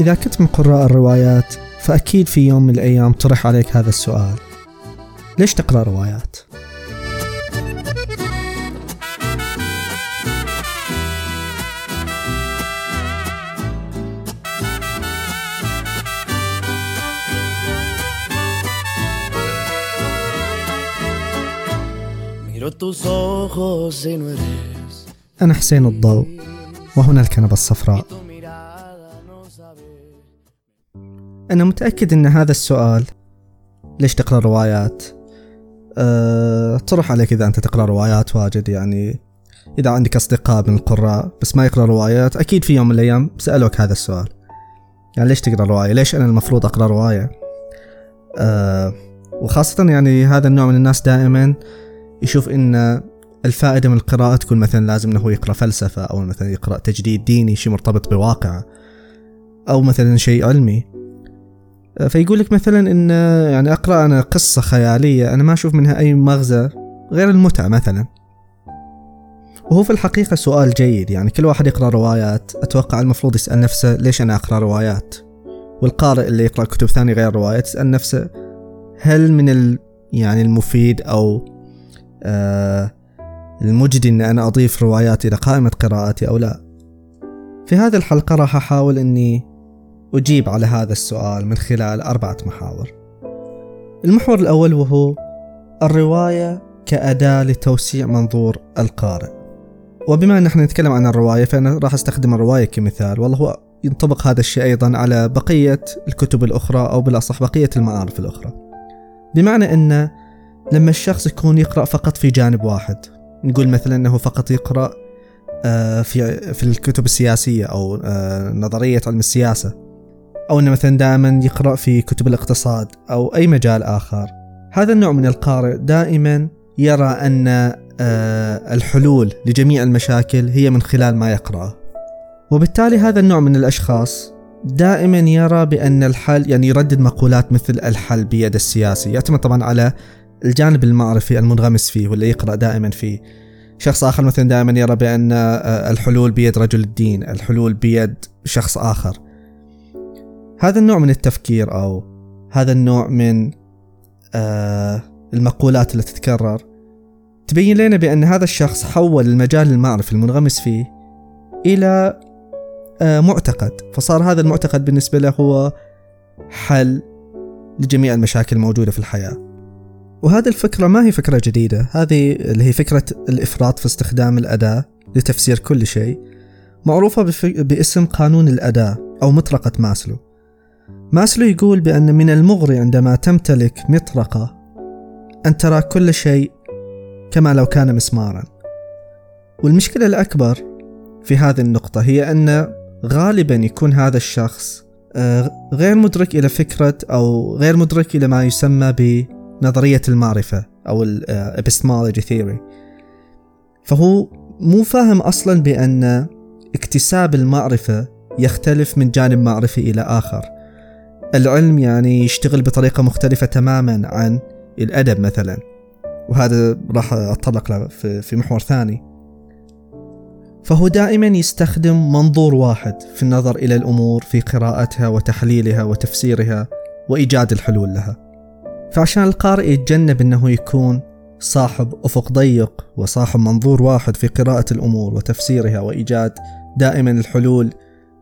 إذا كنت من قراء الروايات فأكيد في يوم من الأيام طرح عليك هذا السؤال ليش تقرأ روايات؟ أنا حسين الضوء وهنا الكنبة الصفراء أنا متأكد أن هذا السؤال. ليش تقرأ روايات؟ أه طرح عليك إذا أنت تقرأ روايات واجد يعني إذا عندك أصدقاء من القراء بس ما يقرأ روايات أكيد في يوم من الأيام سألوك هذا السؤال. يعني ليش تقرأ رواية؟ ليش أنا المفروض أقرأ رواية؟ أه وخاصة يعني هذا النوع من الناس دائما يشوف إن الفائدة من القراءة تكون مثلا لازم هو يقرأ فلسفة أو مثلا يقرأ تجديد ديني شيء مرتبط بواقعه أو مثلا شيء علمي. فيقول لك مثلا إن يعني أقرأ أنا قصة خيالية أنا ما أشوف منها أي مغزى غير المتعة مثلا. وهو في الحقيقة سؤال جيد يعني كل واحد يقرأ روايات أتوقع المفروض يسأل نفسه ليش أنا أقرأ روايات؟ والقارئ اللي يقرأ كتب ثانية غير روايات يسأل نفسه هل من ال يعني المفيد أو آه المجدي إن أنا أضيف روايات إلى قائمه قراءاتي أو لا؟ في هذه الحلقة راح أحاول إني أجيب على هذا السؤال من خلال أربعة محاور. المحور الأول وهو الرواية كأداة لتوسيع منظور القارئ. وبما أن إحنا نتكلم عن الرواية فأنا راح أستخدم الرواية كمثال والله هو ينطبق هذا الشيء أيضا على بقية الكتب الأخرى أو بالأصح بقية المعارف الأخرى. بمعنى أن لما الشخص يكون يقرأ فقط في جانب واحد نقول مثلا أنه فقط يقرأ آه، في في الكتب السياسية أو آه، نظرية علم السياسة أو أنه مثلا دائما يقرأ في كتب الاقتصاد أو أي مجال آخر. هذا النوع من القارئ دائما يرى أن آه، الحلول لجميع المشاكل هي من خلال ما يقرأه. وبالتالي هذا النوع من الأشخاص دائما يرى بأن الحل يعني يردد مقولات مثل الحل بيد السياسي يعتمد طبعا على الجانب المعرفي المنغمس فيه واللي يقرأ دائما فيه. شخص آخر مثلا دائما يرى بأن آه، الحلول بيد رجل الدين الحلول بيد شخص آخر. هذا النوع من التفكير أو هذا النوع من آه المقولات التي تتكرر تبين لنا بأن هذا الشخص حول المجال المعرفي المنغمس فيه إلى آه معتقد. فصار هذا المعتقد بالنسبة له هو حل لجميع المشاكل الموجودة في الحياة. وهذه الفكرة ما هي فكرة جديدة. هذه اللي هي فكرة الإفراط في استخدام الأداة لتفسير كل شيء معروفة باسم قانون الأداة أو مطرقة ماسلو. ماسلو يقول بأن من المغري عندما تمتلك مطرقة أن ترى كل شيء كما لو كان مسمارا. والمشكلة الأكبر في هذه النقطة هي أن غالبا يكون هذا الشخص آه، غير مدرك إلى فكرة أو غير مدرك إلى ما يسمى بنظرية المعرفة أو epistemology theory. فهو مو فاهم أصلا بأن اكتساب المعرفة يختلف من جانب معرفي إلى آخر. العلم يعني يشتغل بطريقة مختلفة تماما عن الأدب مثلا. وهذا راح أتطرق له في محور ثاني. فهو دائما يستخدم منظور واحد في النظر إلى الأمور في قراءتها وتحليلها وتفسيرها وإيجاد الحلول لها. فعشان القارئ يتجنب أنه يكون صاحب أفق ضيق وصاحب منظور واحد في قراءة الأمور وتفسيرها وإيجاد دائما الحلول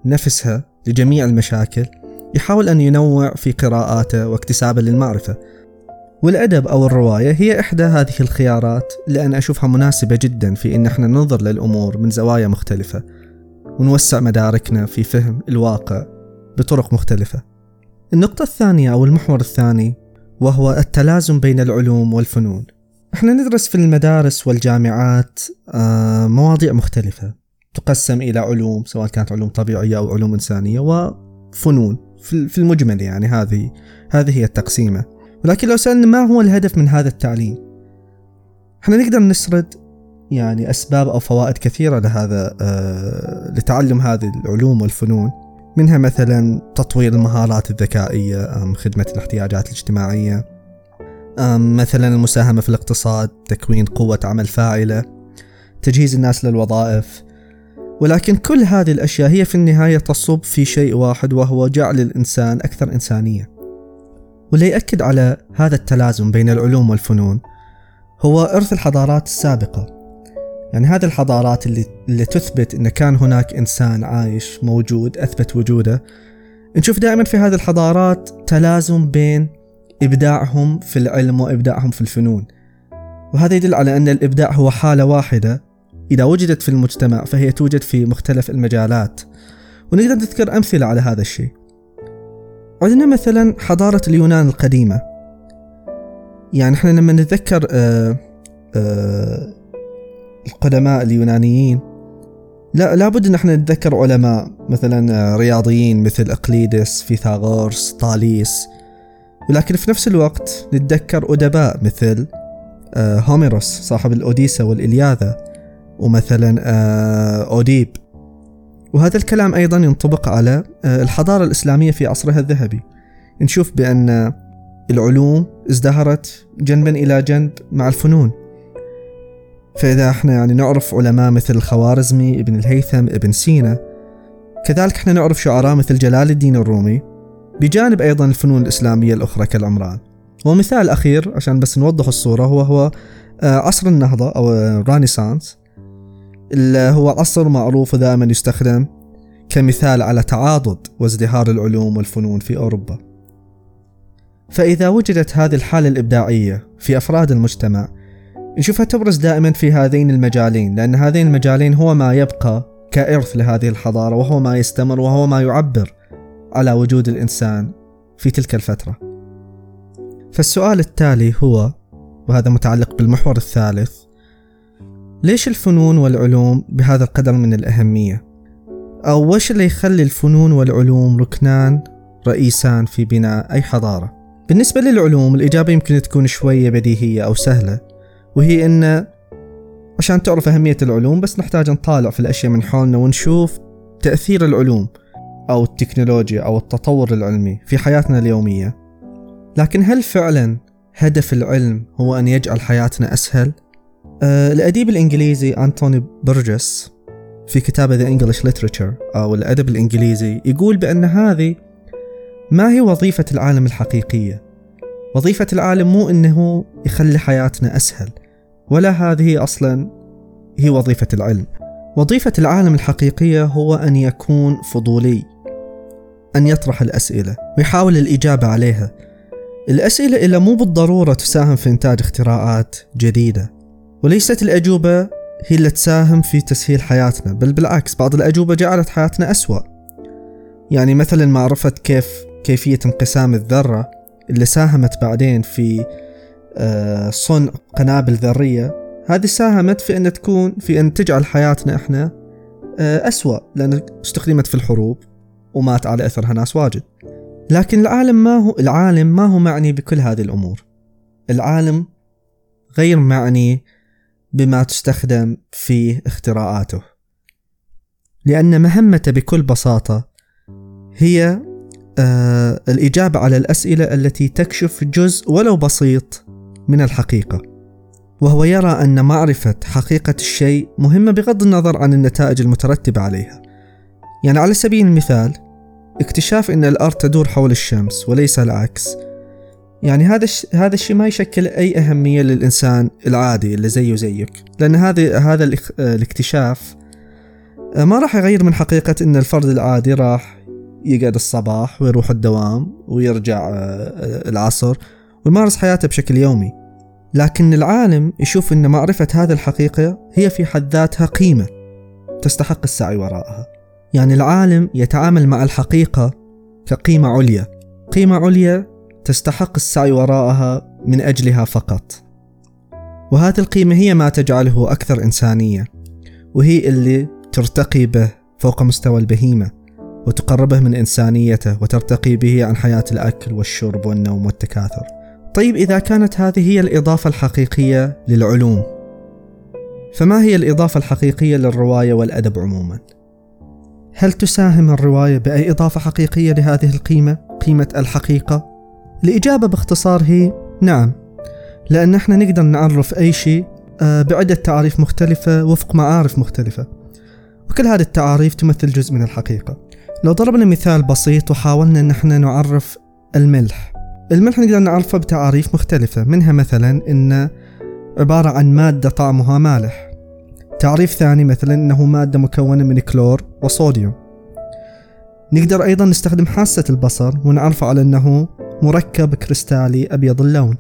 نفسها لجميع المشاكل يحاول أن ينوع في قراءاته واكتسابه للمعرفة. والأدب أو الرواية هي إحدى هذه الخيارات اللي أنا أشوفها مناسبة جدا في إن إحنا ننظر للأمور من زوايا مختلفة ونوسع مداركنا في فهم الواقع بطرق مختلفة. النقطة الثانية أو المحور الثاني وهو التلازم بين العلوم والفنون. إحنا ندرس في المدارس والجامعات آه، مواضيع مختلفة تقسم إلى علوم سواء كانت علوم طبيعية أو علوم إنسانية وفنون. في المجمل يعني هذه هذه هي التقسيمة. ولكن لو سألنا ما هو الهدف من هذا التعليم؟ إحنا نقدر نسرد يعني أسباب أو فوائد كثيرة لهذا آه لتعلم هذه العلوم والفنون منها مثلا تطوير المهارات الذكائية خدمة الاحتياجات الاجتماعية مثلا المساهمة في الاقتصاد تكوين قوة عمل فاعلة تجهيز الناس للوظائف ولكن كل هذه الأشياء هي في النهاية تصب في شيء واحد وهو جعل الإنسان أكثر إنسانية. وليأكد على هذا التلازم بين العلوم والفنون هو إرث الحضارات السابقة. يعني هذه الحضارات اللي, اللي تثبت أن كان هناك إنسان عايش موجود أثبت وجوده. نشوف دائما في هذه الحضارات تلازم بين إبداعهم في العلم وإبداعهم في الفنون. وهذا يدل على أن الإبداع هو حالة واحدة إذا وجدت في المجتمع فهي توجد في مختلف المجالات. ونقدر نذكر أمثلة على هذا الشيء. عندنا مثلا حضارة اليونان القديمة. يعني إحنا لما نتذكر آه آه القدماء اليونانيين لا لابد إن إحنا نتذكر علماء مثلا آه، رياضيين مثل إقليدس فيثاغورس طاليس. ولكن في نفس الوقت نتذكر أدباء مثل هوميروس صاحب الاوديسا والإلياذة. ومثلا آه، أوديب. وهذا الكلام أيضا ينطبق على الحضارة الإسلامية في عصرها الذهبي. نشوف بأن العلوم ازدهرت جنبا إلى جنب مع الفنون. فإذا إحنا يعني نعرف علماء مثل الخوارزمي ابن الهيثم ابن سينا كذلك إحنا نعرف شعراء مثل جلال الدين الرومي بجانب أيضا الفنون الإسلامية الأخرى كالعمران. ومثال أخير عشان بس نوضح الصورة هو هو آه، عصر النهضة أو الرانيسانس اللي هو عصر معروف ودائما يستخدم كمثال على تعاضد وازدهار العلوم والفنون في أوروبا. فإذا وجدت هذه الحالة الإبداعية في أفراد المجتمع نشوفها تبرز دائما في هذين المجالين لأن هذين المجالين هو ما يبقى كإرث لهذه الحضارة وهو ما يستمر وهو ما يعبر على وجود الإنسان في تلك الفترة. فالسؤال التالي هو وهذا متعلق بالمحور الثالث ليش الفنون والعلوم بهذا القدر من الأهمية؟ أو وش اللي يخلي الفنون والعلوم ركنان رئيسان في بناء أي حضارة؟ بالنسبة للعلوم الإجابة يمكن تكون شوية بديهية أو سهلة وهي إن عشان تعرف أهمية العلوم بس نحتاج نطالع في الأشياء من حولنا ونشوف تأثير العلوم أو التكنولوجيا أو التطور العلمي في حياتنا اليومية لكن هل فعلا هدف العلم هو أن يجعل حياتنا أسهل؟ آه الأديب الإنجليزي أنتوني برجس في كتابة The English Literature أو الأدب الإنجليزي يقول بأن هذه ما هي وظيفة العالم الحقيقية. وظيفة العالم مو أنه يخلي حياتنا أسهل ولا هذه أصلا هي وظيفة العلم. وظيفة العالم الحقيقية هو أن يكون فضولي أن يطرح الأسئلة ويحاول الإجابة عليها. الأسئلة إلا مو بالضرورة تساهم في إنتاج اختراعات جديدة. وليست الأجوبة هي اللي تساهم في تسهيل حياتنا بل بالعكس بعض الأجوبة جعلت حياتنا أسوأ. يعني مثلا معرفة كيف كيفية انقسام الذرة اللي ساهمت بعدين في آه، صنع قنابل ذرية هذه ساهمت في أن تكون في أن تجعل حياتنا إحنا آه، أسوأ لأن استخدمت في الحروب ومات على أثرها ناس واجد. لكن العالم ما هو العالم ما هو معني بكل هذه الأمور. العالم غير معني بما تستخدم في اختراعاته لأن مهمته بكل بساطة هي آه الإجابة على الأسئلة التي تكشف جزء ولو بسيط من الحقيقة. وهو يرى أن معرفة حقيقة الشيء مهمة بغض النظر عن النتائج المترتبة عليها. يعني على سبيل المثال اكتشاف أن الأرض تدور حول الشمس وليس العكس. يعني هذا هذا الشيء ما يشكل أي أهمية للإنسان العادي اللي زيه زيك لأن هذا هذا الاكتشاف آه، ما راح يغير من حقيقة أن الفرد العادي راح يقعد الصباح ويروح الدوام ويرجع آه، العصر ويمارس حياته بشكل يومي. لكن العالم يشوف أن معرفة هذه الحقيقة هي في حد ذاتها قيمة تستحق السعي وراءها. يعني العالم يتعامل مع الحقيقة كقيمة عليا. قيمة عليا تستحق السعي وراءها من أجلها فقط وهذه القيمة هي ما تجعله أكثر إنسانية وهي اللي ترتقي به فوق مستوى البهيمة وتقربه من إنسانيته وترتقي به عن حياة الأكل والشرب والنوم والتكاثر طيب إذا كانت هذه هي الإضافة الحقيقية للعلوم فما هي الإضافة الحقيقية للرواية والأدب عموما؟ هل تساهم الرواية بأي إضافة حقيقية لهذه القيمة؟ قيمة الحقيقة؟ الإجابة باختصار هي نعم لأن إحنا نقدر نعرف أي شيء آه، بعدة تعاريف مختلفة وفق معارف مختلفة. وكل هذه التعاريف تمثل جزء من الحقيقة. لو ضربنا مثال بسيط وحاولنا أن إحنا نعرف الملح. الملح نقدر نعرفه بتعاريف مختلفة منها مثلا أنه عبارة عن مادة طعمها مالح. تعريف ثاني مثلا أنه مادة مكونة من كلور وصوديوم. نقدر أيضا نستخدم حاسة البصر ونعرفه على أنه مركب كريستالي أبيض اللون.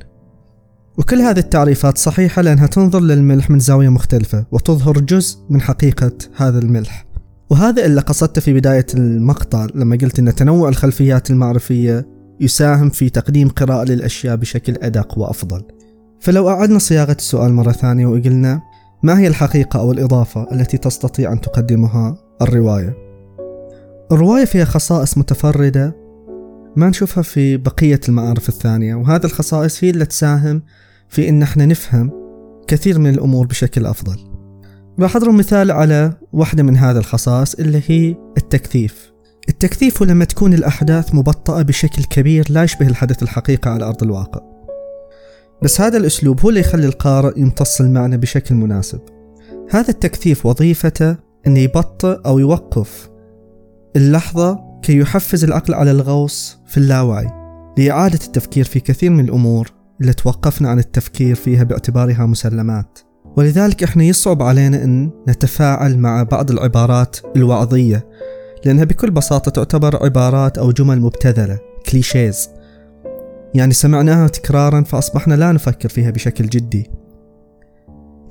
وكل هذه التعريفات صحيحة لأنها تنظر للملح من زاوية مختلفة وتظهر جزء من حقيقة هذا الملح. وهذا اللي قصدته في بداية المقطع لما قلت أن تنوع الخلفيات المعرفية يساهم في تقديم قراءة للأشياء بشكل أدق وأفضل. فلو أعدنا صياغة السؤال مرة ثانية وقلنا ما هي الحقيقة أو الإضافة التي تستطيع أن تقدمها؟ الرواية؟ الرواية فيها خصائص متفردة ما نشوفها في بقية المعارف الثانية وهذه الخصائص هي اللي تساهم في إن إحنا نفهم كثير من الأمور بشكل أفضل. أضرب مثال على واحدة من هذه الخصائص اللي هي التكثيف. التكثيف هو لما تكون الأحداث مبطئة بشكل كبير لا يشبه الحدث الحقيقي على أرض الواقع. بس هذا الأسلوب هو اللي يخلي القارئ يمتص المعنى بشكل مناسب. هذا التكثيف وظيفته أنه يبطئ أو يوقف اللحظة كي يحفز العقل على الغوص في اللاوعي لإعادة التفكير في كثير من الأمور اللي توقفنا عن التفكير فيها باعتبارها مسلمات. ولذلك إحنا يصعب علينا إن نتفاعل مع بعض العبارات الوعظية لأنها بكل بساطة تعتبر عبارات أو جمل مبتذلة كليشيز يعني سمعناها تكرارا فأصبحنا لا نفكر فيها بشكل جدي.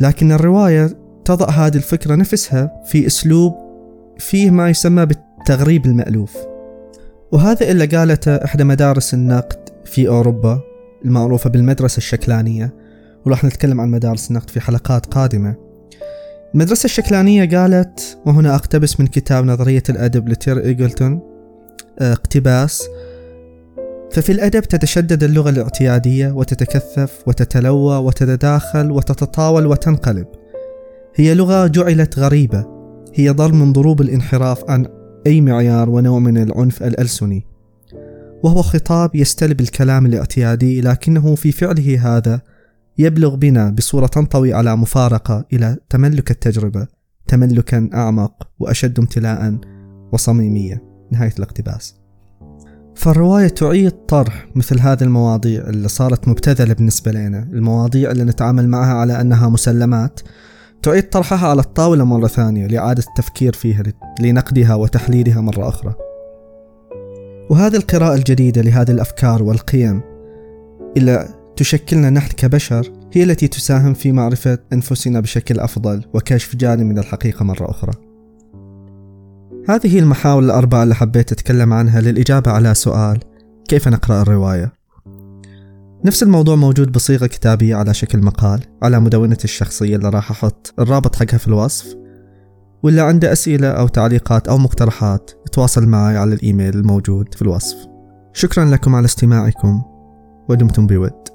لكن الرواية تضع هذه الفكرة نفسها في أسلوب فيه ما يسمى بالتغريب المألوف. وهذا اللي قالته إحدى مدارس النقد في أوروبا المعروفة بالمدرسة الشكلانية. وراح نتكلم عن مدارس النقد في حلقات قادمة. المدرسة الشكلانية قالت وهنا أقتبس من كتاب نظرية الأدب لتير إيجلتون آه، اقتباس. ففي الأدب تتشدد اللغة الاعتيادية وتتكثف وتتلوى وتتداخل وتتطاول وتنقلب. هي لغة جعلت غريبة. هي ضرب من ضروب الانحراف عن أي معيار ونوع من العنف الألسني. وهو خطاب يستلب الكلام الاعتيادي لكنه في فعله هذا يبلغ بنا بصورة تنطوي على مفارقة إلى تملك التجربة تملكا أعمق وأشد امتلاء وصميمية. نهاية الاقتباس. فالرواية تعيد طرح مثل هذه المواضيع اللي صارت مبتذلة بالنسبة لنا المواضيع اللي نتعامل معها على أنها مسلمات تعيد طرحها على الطاولة مرة ثانية لإعادة التفكير فيها لنقدها وتحليلها مرة أخرى وهذه القراءة الجديدة لهذه الأفكار والقيم إلى تشكلنا نحن كبشر هي التي تساهم في معرفة أنفسنا بشكل أفضل وكشف جانب من الحقيقة مرة أخرى. هذه المحاور الأربعة اللي حبيت أتكلم عنها للإجابة على سؤال كيف نقرأ الرواية؟ نفس الموضوع موجود بصيغة كتابية على شكل مقال على مدونتي الشخصية اللي راح أحط الرابط حقها في الوصف واللي عنده أسئلة أو تعليقات أو مقترحات يتواصل معي على الإيميل الموجود في الوصف. شكرا لكم على استماعكم ودمتم بود.